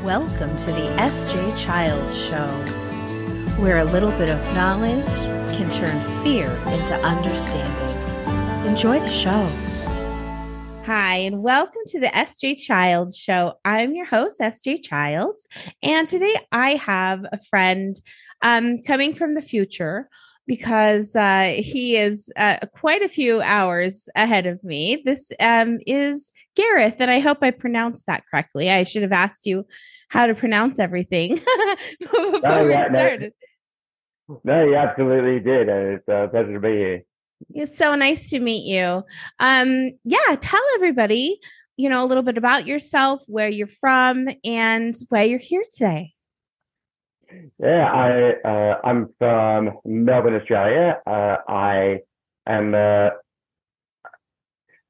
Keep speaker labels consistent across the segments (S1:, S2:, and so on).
S1: Welcome to the SJ Child Show, where a little bit of knowledge can turn fear into understanding. Enjoy the show. Hi, and welcome to the SJ Child Show. I'm your host, SJ Childs, and today I have a friend um, coming from the future because uh, he is uh, quite a few hours ahead of me. This um, is Gareth, and I hope I pronounced that correctly. I should have asked you how to pronounce everything before
S2: No,
S1: we
S2: yeah, no.
S1: started.
S2: No, you absolutely did. It's a pleasure to be here.
S1: It's so nice to meet you. Um, yeah, tell everybody, you know, a little bit about yourself, where you're from, and why you're here today.
S2: Yeah, I uh, I'm from Melbourne, Australia. Uh, I am uh,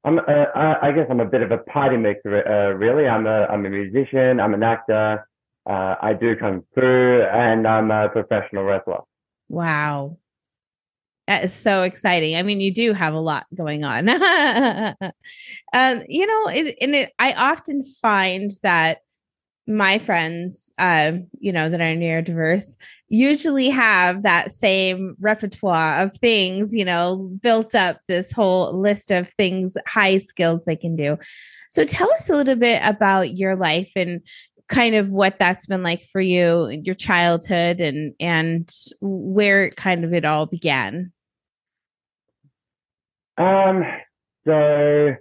S2: I'm uh, I guess I'm a bit of a party mixer. Uh, really, I'm a I'm a musician. I'm an actor. Uh, I do kung fu, and I'm a professional wrestler.
S1: Wow. That is so exciting. I mean, you do have a lot going on. um, you know, it, and it, I often find that my friends, um, you know, that are neurodiverse usually have that same repertoire of things, you know, built up this whole list of things, high skills they can do. So tell us a little bit about your life and kind of what that's been like for you, your childhood and and where kind of it all began.
S2: Um, so,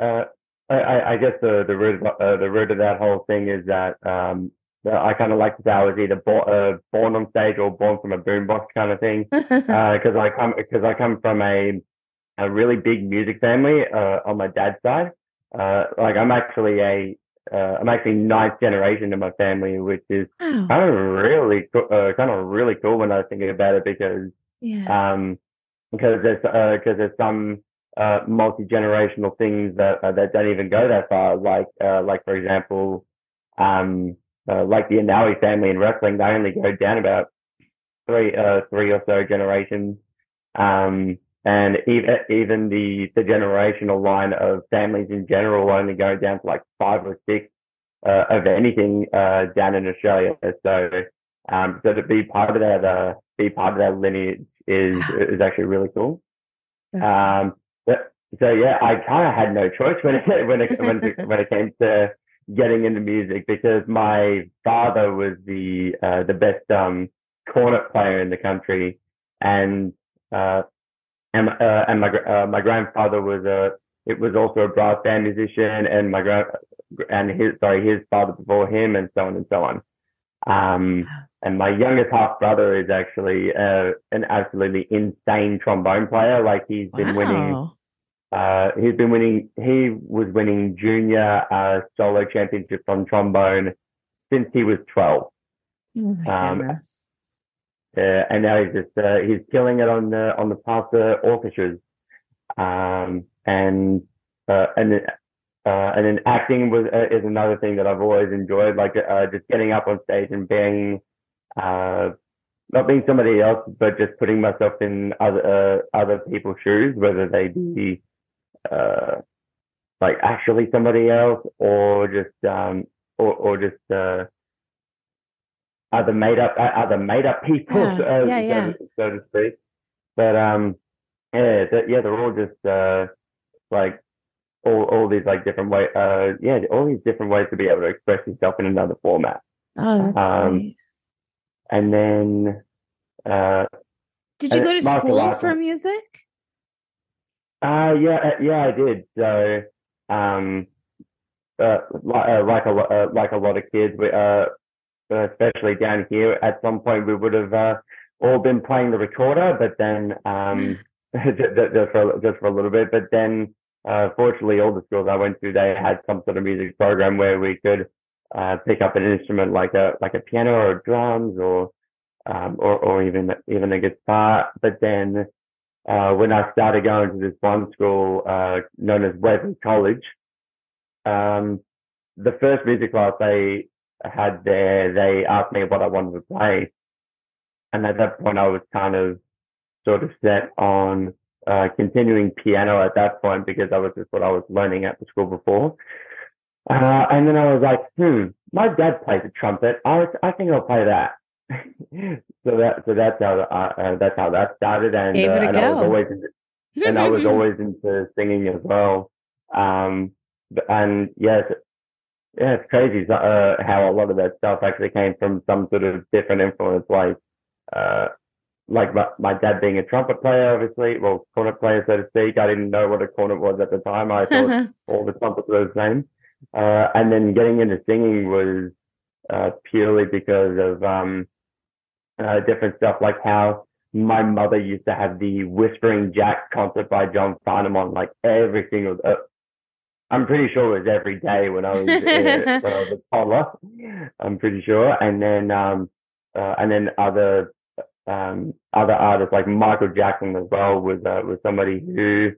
S2: uh, I, I, I guess the the root of, uh, the root of that whole thing is that um, I kind of like to say I was either bo- uh, born on stage or born from a boombox kind of thing. Because I come because I come from a a really big music family uh, on my dad's side. Uh, like I'm actually a uh, I'm actually ninth generation in my family, which is
S1: Wow.
S2: kind of really co- uh, kind of really cool when I think about it because
S1: Yeah.
S2: um, because there's because there's some uh, multi generational things that uh, that don't even go that far. Like uh, like for example, um, uh, like the Inoue family in wrestling, they only go down about three uh, three or so generations. Um, and even even the the generational line of families in general only go down to like five or six uh, of anything uh, down in Australia. So um, so to be part of that uh, be part of that lineage is is actually really cool. Um, so yeah, I kind of had no choice when it when it when it, when it came to getting into music because my father was the uh, the best um, cornet player in the country, and uh, and uh, and my uh, my grandfather was a it was also a brass band musician, and my grand and his sorry his father before him, and so on and so on. Um, and my youngest half brother is actually uh, an absolutely insane trombone player. Like he's been winning uh, he's been winning. He was winning junior uh, solo championships on trombone since he was twelve,
S1: Oh
S2: um, uh, and now he's just uh, he's killing it on the on the Pasta orchestras. Um, and uh, and uh, and then acting was uh, is another thing that I've always enjoyed, like uh, just getting up on stage and being uh, not being somebody else, but just putting myself in other uh, other people's shoes, whether they be uh, like actually somebody else or just um, or or just uh, other made up uh, other made up people,
S1: Yeah,
S2: uh,
S1: yeah,
S2: so,
S1: yeah.
S2: so to speak. But um, yeah, that, yeah, they're all just uh, like all all these like different way uh yeah all these different ways to be able to express yourself in another format.
S1: Oh, that's
S2: um,
S1: great.
S2: And then uh
S1: Did you
S2: uh,
S1: go to school
S2: arts-
S1: for music?
S2: Uh, yeah, uh, yeah, I did. So, um, uh, like, uh, like a uh, like a lot of kids, we, uh, especially down here, at some point we would have uh, all been playing the recorder, but then um, just, just for just for a little bit. But then, uh, fortunately, all the schools I went to, they had some sort of music program where we could uh, pick up an instrument like a like a piano or drums or um, or or even even a guitar. But then uh, when I started going to this one school uh, known as Wesley College, um, the first music class they had there, they asked me what I wanted to play, and at that point I was kind of sort of set on uh, continuing piano at that point because that was just what I was learning at the school before. Uh, and then I was like, hmm, my dad plays the trumpet. I I think I'll play that. so that so that's how uh, uh, that's how that started, and,
S1: a
S2: and I was always into, and I was always into singing as well. Um, and yes, yeah, it's crazy uh, how a lot of that stuff actually came from some sort of different influence, like uh, like my, my dad being a trumpet player, obviously, well, cornet player, so to speak. I didn't know what a cornet was at the time. I thought all the trumpets were the same. Uh, and then getting into singing was uh, purely because of um, uh, different stuff, like how my mother used to have the Whispering Jack concert by John Farnham on like every single. Uh, I'm pretty sure it was every day when I was uh, when I was a toddler. I'm pretty sure, and then um, uh, and then other um, other artists like Michael Jackson as well was uh, was somebody who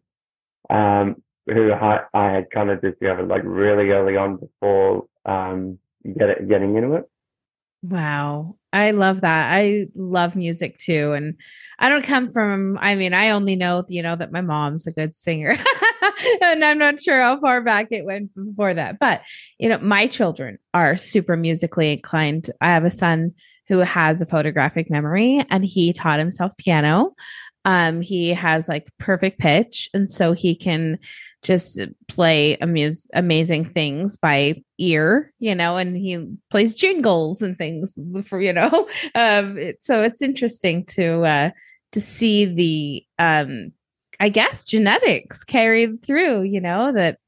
S2: um, who I, I had kind of discovered like really early on before um, get, getting into it.
S1: Wow. I love that. I love music too. And I don't come from, I mean, I only know, you know, that my mom's a good singer. and I'm not sure how far back it went before that. But, you know, my children are super musically inclined. I have a son who has a photographic memory and he taught himself piano. Um, he has like perfect pitch. And so he can just play amaz- amazing things by ear, you know, and he plays jingles and things for, you know, um, it, so it's interesting to, uh, to see the, um, I guess genetics carried through, you know, that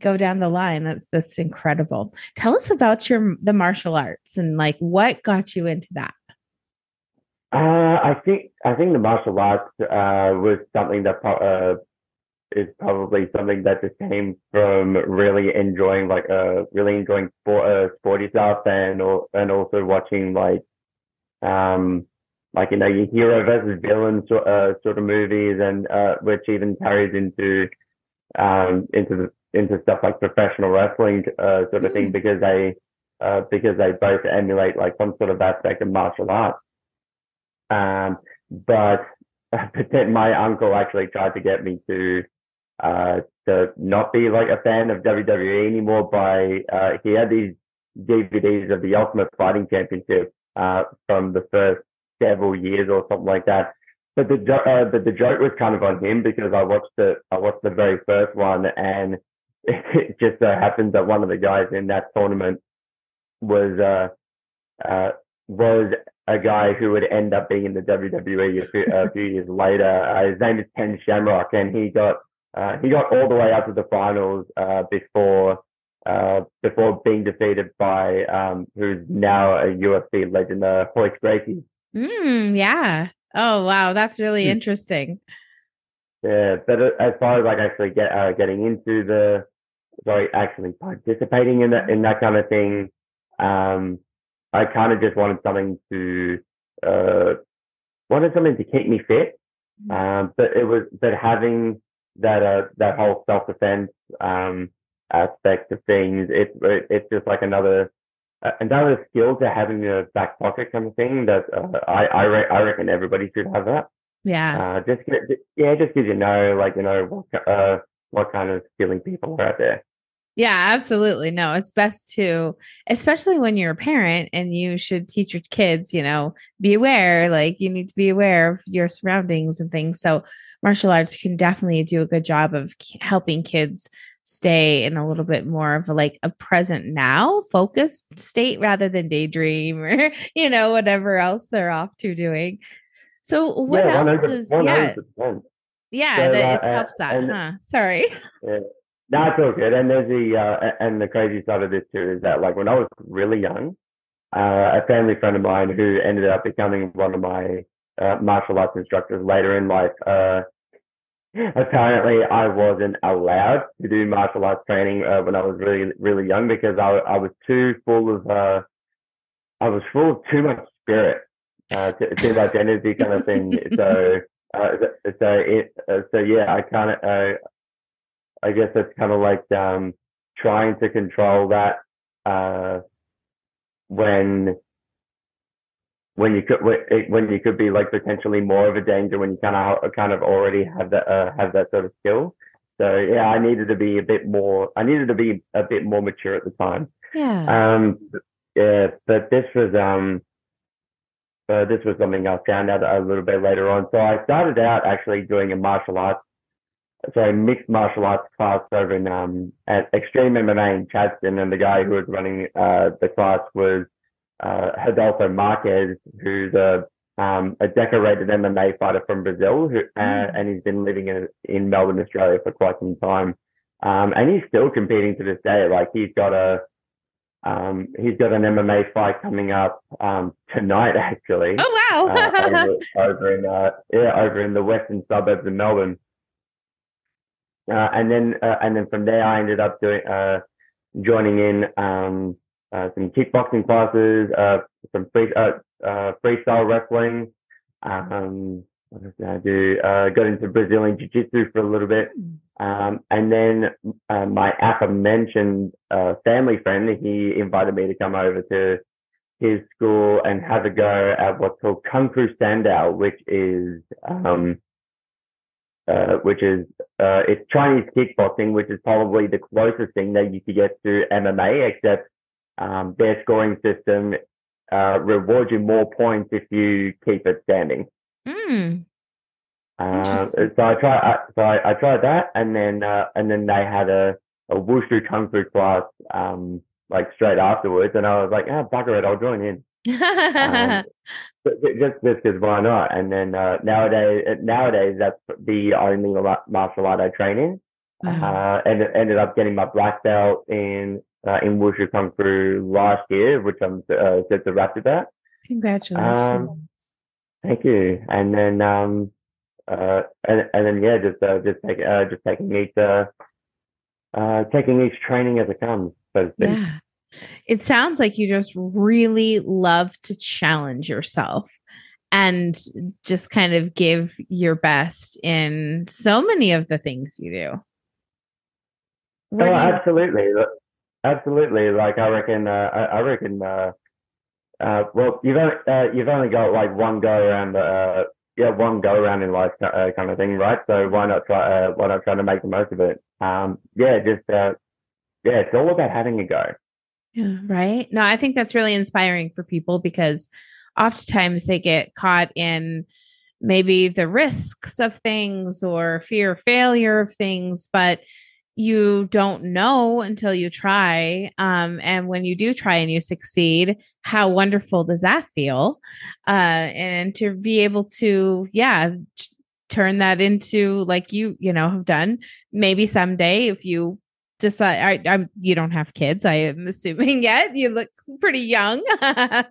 S1: go down the line. That's, that's incredible. Tell us about your, the martial arts and like what got you into that.
S2: Uh, I think I think the martial arts uh, was something that uh, is probably something that just came from really enjoying like uh really enjoying sport uh, sporty stuff and or and also watching like um like you know your hero versus villain sort uh, sort of movies and uh which even carries into um into the into stuff like professional wrestling uh sort of mm. thing because they uh because they both emulate like some sort of aspect of martial arts um but but then my uncle actually tried to get me to uh, to not be like a fan of WWE anymore by, uh, he had these DVDs of the Ultimate Fighting Championship, uh, from the first several years or something like that. But the, uh, but the joke was kind of on him because I watched the, I watched the very first one and it just so happened that one of the guys in that tournament was, uh, uh, was a guy who would end up being in the WWE a few, a few years later. Uh, his name is Ken Shamrock and he got uh, he got all the way up to the finals uh, before uh, before being defeated by um, who's now a UFC legend, uh, Royce Gracie.
S1: Mm, yeah. Oh wow, that's really mm. interesting.
S2: Yeah, but as far as like actually get uh, getting into the sorry, actually participating in that in that kind of thing, um, I kind of just wanted something to uh, wanted something to keep me fit. Mm. Um, but it was but having that uh, that whole self defense um, aspect of things. It's it's just like another uh, another skill to having a back pocket kind of thing. That uh, I I, re- I reckon everybody should have that.
S1: Yeah.
S2: Uh, just yeah, just because you know, like you know what uh what kind of skilling people are out there.
S1: Yeah, absolutely. No, it's best to, especially when you're a parent and you should teach your kids, you know, be aware, like you need to be aware of your surroundings and things. So martial arts can definitely do a good job of helping kids stay in a little bit more of a, like a present now focused state rather than daydream or you know whatever else they're off to doing so what yeah, else is yeah yeah so, that, uh, it helps that and, huh sorry
S2: yeah. that's all good and there's the uh, and the crazy side of this too is that like when i was really young uh, a family friend of mine who ended up becoming one of my uh, martial arts instructors later in life. Uh, apparently, I wasn't allowed to do martial arts training uh, when I was really, really young because I, I was too full of, uh, I was full of too much spirit, uh, much energy kind of thing. so, uh, so, it, uh, so yeah, I kind of, I guess it's kind of like um, trying to control that uh, when when you could when you could be like potentially more of a danger when you kind of kind of already have that uh, have that sort of skill. So yeah, I needed to be a bit more. I needed to be a bit more mature at the time.
S1: Yeah.
S2: Um. yeah, but this was um, uh, this was something I found out a little bit later on. So I started out actually doing a martial arts, sorry, mixed martial arts class over in um at Extreme MMA in Chadstone, and the guy who was running uh the class was uh Rodolfo Marques, who's a um, a decorated MMA fighter from Brazil, who, uh, mm. and he's been living in, in Melbourne, Australia for quite some time. Um, and he's still competing to this day. Like he's got a, um, he's got an MMA fight coming up um, tonight, actually.
S1: Oh wow! uh,
S2: over, over, in uh, yeah, over in the western suburbs of Melbourne. Uh, and then uh, and then from there, I ended up doing uh, joining in um, uh, some kickboxing classes, some free, freestyle wrestling. Um, what did I do? got into Brazilian jiu-jitsu for a little bit. Um, and then uh, my aforementioned uh, family friend, he invited me to come over to his school and have a go at what's called Kung Fu Sandao, which is um, uh, which is uh, it's Chinese kickboxing, which is probably the closest thing that you could get to MMA, except um, their scoring system uh, rewards you more points if you keep it standing.
S1: Mm.
S2: Uh, so I tried, I, so I, I, tried that, and then uh, and then they had a a wushu kung fu class um, like straight afterwards, and I was like, oh bugger it, I'll join in. um, just just because why not? And then uh, nowadays nowadays that's the only martial art I train in. Uh-huh. Uh, and ended up getting my black belt in uh, in wushu kung fu last year, which I'm uh, just rapt about.
S1: Congratulations! Um,
S2: thank you. And then um, uh, and, and then yeah, just uh, just take, uh, just taking each uh, uh, taking each training as it comes. So
S1: yeah, it sounds like you just really love to challenge yourself and just kind of give your best in so many of the things you do.
S2: oh, you- absolutely, absolutely. Like I reckon, uh, I, I reckon. Uh, uh, well, you've only, uh, you've only got like one go around uh, yeah one go around in life uh, kind of thing, right? So why not try uh, why not try to make the most of it? Um, yeah, just uh, yeah, it's all about having a go.
S1: Yeah, right. No, I think that's really inspiring for people because oftentimes they get caught in maybe the risks of things or fear of failure of things, but you don't know until you try. Um, and when you do try and you succeed, how wonderful does that feel? Uh, and to be able to, yeah, turn that into like you, you know, have done. Maybe someday if you decide, I, I'm, you don't have kids, I am assuming yet. You look pretty young,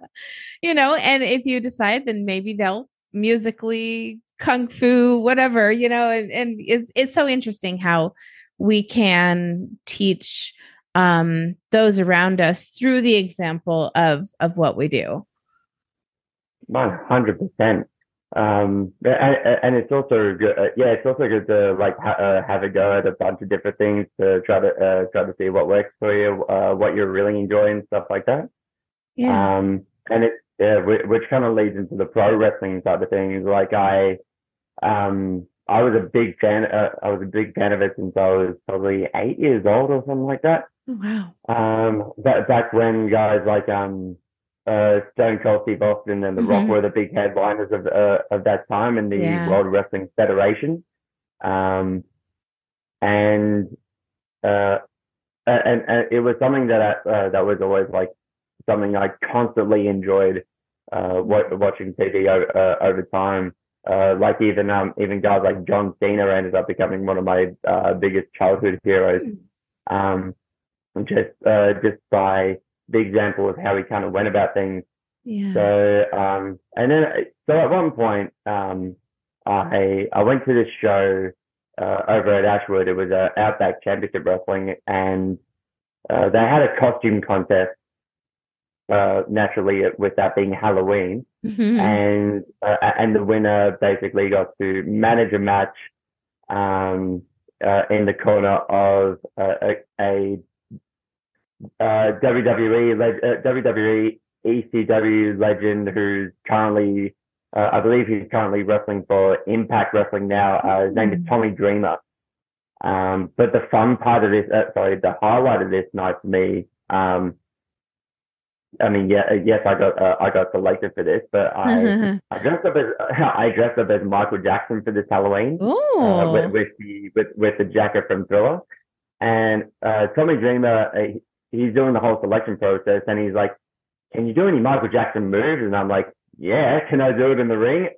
S1: you know, and if you decide, then maybe they'll musically kung fu, whatever, you know, and, and it's it's so interesting how we can teach um, those around us through the example of of what we do.
S2: One hundred percent. Um, and, and, it's also good. Uh, yeah, it's also good to like ha- uh, have a go at a bunch of different things to try to uh, try to see what works for you, uh, what you're really enjoying, stuff like that.
S1: Yeah.
S2: Um, and it yeah, which, which kind of leads into the pro wrestling side of things. Like I, um, I was a big fan. Uh, I was a big fan of it since I was probably eight years old or something like that.
S1: Oh, wow.
S2: Um, that, back when guys like um, uh, Stone Cold Steve Austin and The mm-hmm. Rock were the big headliners of uh, of that time in the yeah. World Wrestling Federation. Um, and uh, and, and it was something that I, uh, that was always like something I constantly enjoyed uh, watching TV over, uh, over time. Uh, like even um, even guys like John Cena ended up becoming one of my uh, biggest childhood heroes. Hmm. Um, just uh, just by the example of how he kind of went about things.
S1: Yeah.
S2: So um, and then so at one point um, I I went to this show uh, over at Ashwood. It was a Outback Championship Wrestling, and uh, they had a costume contest uh, naturally with that being Halloween, mm-hmm. and uh, and the winner basically got to manage a match um, uh, in the corner of a, a, a WWE leg- WWE ECW legend who's currently uh, I believe he's currently wrestling for Impact Wrestling now. Uh, his name is mm-hmm. Tommy Dreamer. Um, but the fun part of this, uh, sorry, the highlight of this night for me um, I mean, yeah, yes, I got uh, I got selected for this, but I I dressed up as I dressed up as Michael Jackson for this Halloween uh, with, with, the with with the jacket from Thriller, and uh, Tommy Dreamer uh, he's doing the whole selection process, and he's like, "Can you do any Michael Jackson moves?" And I'm like, "Yeah, can I do it in the ring?"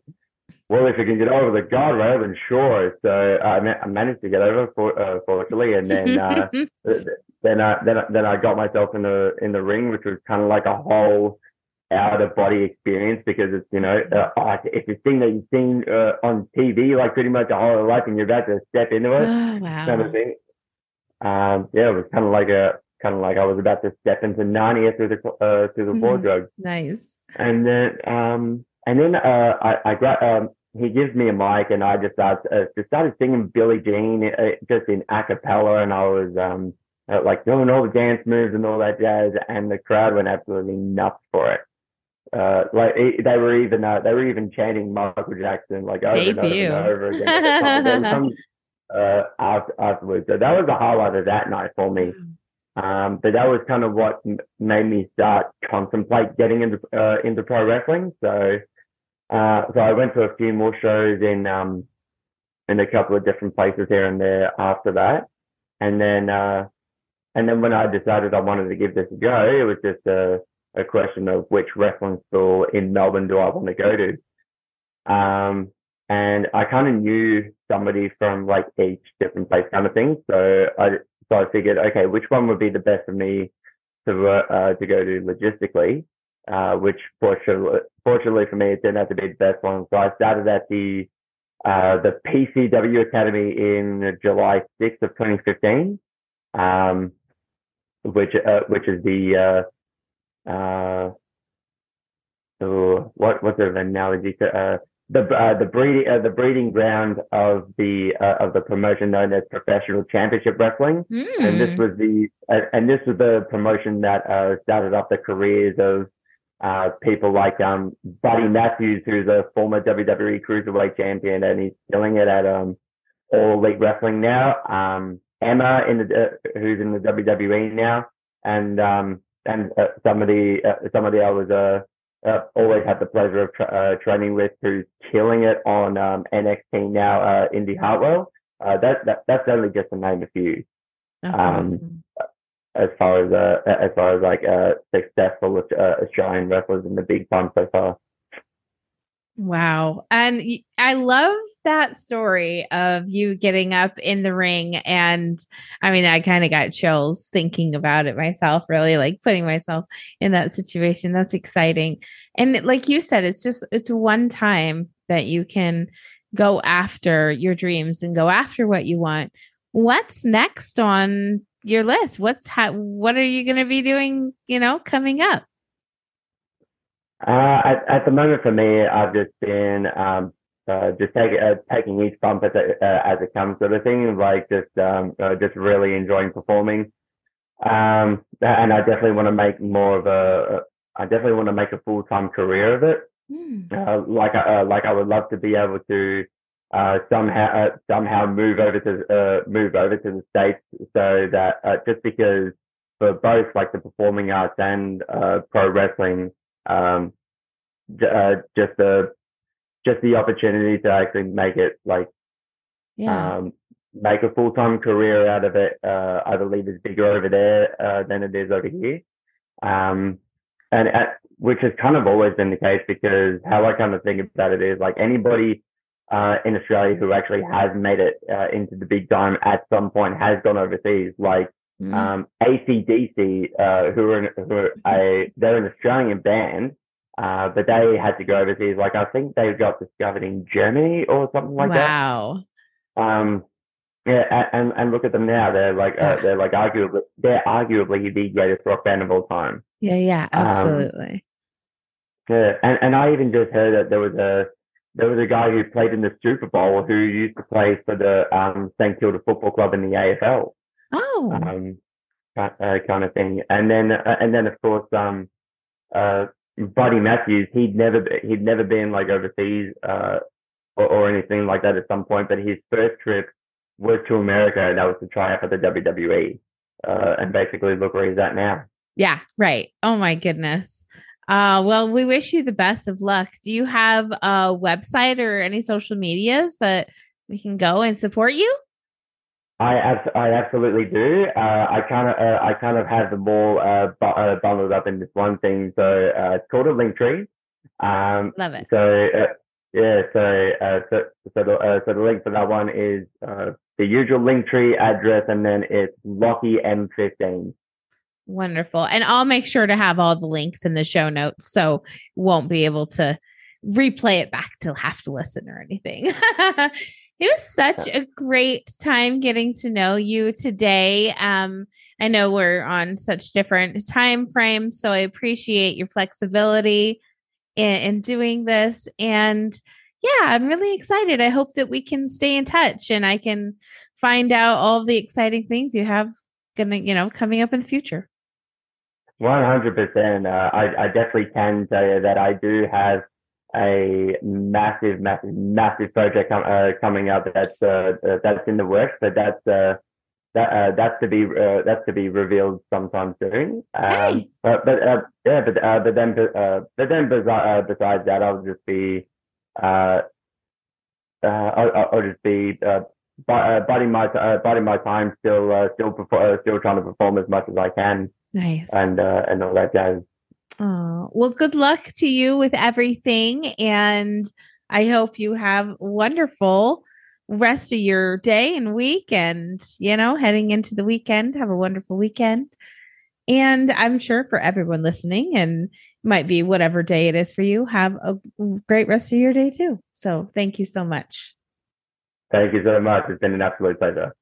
S2: Well, if you can get over the guardrail, then sure. So I, I managed to get over, for, uh, fortunately, and then uh, then I then then I got myself in the in the ring, which was kind of like a whole out of body experience because it's you know uh, it's a thing that you've seen uh, on TV like pretty much a whole life, and you're about to step into it,
S1: oh, wow.
S2: kind of thing. Um, yeah, it was kind of like a kind of like I was about to step into Narnia through the uh, through the mm-hmm. wardrobe.
S1: Nice.
S2: And then um and then uh I I gra- um he gives me a mic and I just started, uh, just started singing Billie Jean uh, just in a cappella and I was um uh, like doing all the dance moves and all that jazz and the crowd went absolutely nuts for it. Uh, like it, they were even uh, they were even chanting Michael Jackson like over and over and over again some, uh, afterwards. So that was the highlight of that night for me. Um, but that was kind of what made me start contemplate getting into uh, into pro wrestling. So uh, so I went to a few more shows in um, in a couple of different places here and there after that, and then uh, and then when I decided I wanted to give this a go, it was just a a question of which wrestling school in Melbourne do I want to go to. Um, and I kind of knew somebody from like each different place kind of thing. So I so I figured, okay, which one would be the best for me to uh, to go to logistically? uh, which fortunately, fortunately for me, it turned out to be the best one. So I started at the uh, the PCW Academy in July 6th of 2015, um, which uh, which is the uh, uh, what what sort of analogy to uh, the uh, the breeding uh, the breeding ground of the uh, of the promotion known as professional championship wrestling, mm. and this was the uh, and this was the promotion that uh, started off the careers of uh, people like um, Buddy Matthews, who's a former WWE Cruiserweight champion, and he's killing it at um, All Elite Wrestling now. Um, Emma, in the uh, who's in the WWE now, and um, and uh, somebody uh, somebody I was uh, uh, always had the pleasure of tra- uh, training with, who's killing it on um, NXT now, uh, Indi Hartwell. Uh, that, that that's only just to name a few.
S1: That's um, awesome
S2: as far as uh, as far as like uh, successful uh, Australian wrestlers in the big time so far.
S1: Wow. And I love that story of you getting up in the ring. And I mean, I kind of got chills thinking about it myself, really like putting myself in that situation. That's exciting. And like you said, it's just, it's one time that you can go after your dreams and go after what you want. What's next on your list? What's how, what are you going to be doing? You know, coming up.
S2: Uh, at, at the moment, for me, I've just been um, uh, just take, uh, taking each bump as it, uh, as it comes, sort of thing. Like just um, uh, just really enjoying performing, um, and I definitely want to make more of a. I definitely want to make a full time career of it. Mm. like I like I would love to be able to uh, somehow uh, somehow move over to uh, move over to the states so that uh, just because for both like the performing arts and uh, pro wrestling um, uh, just the just the opportunity to actually make it like yeah. um, make a full time career out of it I believe is bigger over there than it is over here um, and at, which has kind of always been the case because how I kind of think about it is like anybody uh, in Australia who actually has made it uh, into the big time at some point has gone overseas, like mm. um, ACDC, uh, who are, who are a they're an Australian band, uh, but they had to go overseas. Like I think they got discovered in Germany or something like
S1: wow.
S2: that. Wow. Um, yeah, and and look at them now. They're like uh, they're like arguably they're arguably the greatest rock band of all time.
S1: Yeah, yeah, um, absolutely.
S2: Um, yeah, and and I even just heard that there was a there was a guy who played in the Super Bowl who used to play for the um, St Kilda Football Club in the AFL.
S1: Oh,
S2: um, uh, kind of thing. And then, uh, and then of course, um, uh, Buddy Matthews, he'd never, he'd never been like overseas, uh, or, or anything like that at some point, but his first trip was to America and that was to try out for the WWE. Uh, and basically look where he's at now.
S1: Yeah, right. Oh my goodness. Uh, well, we wish you the best of luck. Do you have a website or any social medias that we can go and support you?
S2: I I absolutely do. Uh, I kind of uh, I kind of have them all uh, bu- uh, bundled up in this one thing. So uh, it's called a Linktree. Um,
S1: Love it.
S2: So uh, yeah, so uh, so so the, uh, so the link for that one is uh, the usual Linktree address, and then it's Lockie M15.
S1: Wonderful. And I'll make sure to have all the links in the show notes so won't be able to replay it back to have to listen or anything. it was such a great time getting to know you today. Um, I know we're on such different time frames, so I appreciate your flexibility in, in doing this. And yeah, I'm really excited. I hope that we can stay in touch and I can find out all the exciting things you have gonna, you know, coming up in the future.
S2: One hundred percent. Uh, I I definitely can tell you that I do have a massive, massive, massive project com- uh, coming up that's uh, uh, that's in the works, but that's uh, that uh, that's to be uh, that's to be revealed sometime soon. Um,
S1: Hey.
S2: but but uh, yeah, but uh, but then uh, but then besi- uh, besides that, I'll just be uh, uh, I'll, I'll just be biding my uh, biding my time, still uh, still perfor- uh, still trying to perform as much as I can
S1: Nice.
S2: and uh, and all that jazz.
S1: Oh, well, good luck to you with everything. And I hope you have wonderful rest of your day and week. And, you know, heading into the weekend, have a wonderful weekend. And I'm sure for everyone listening, and might be whatever day it is for you, have a great rest of your day too. So thank you so much.
S2: Thank you so much. It's been an absolute pleasure.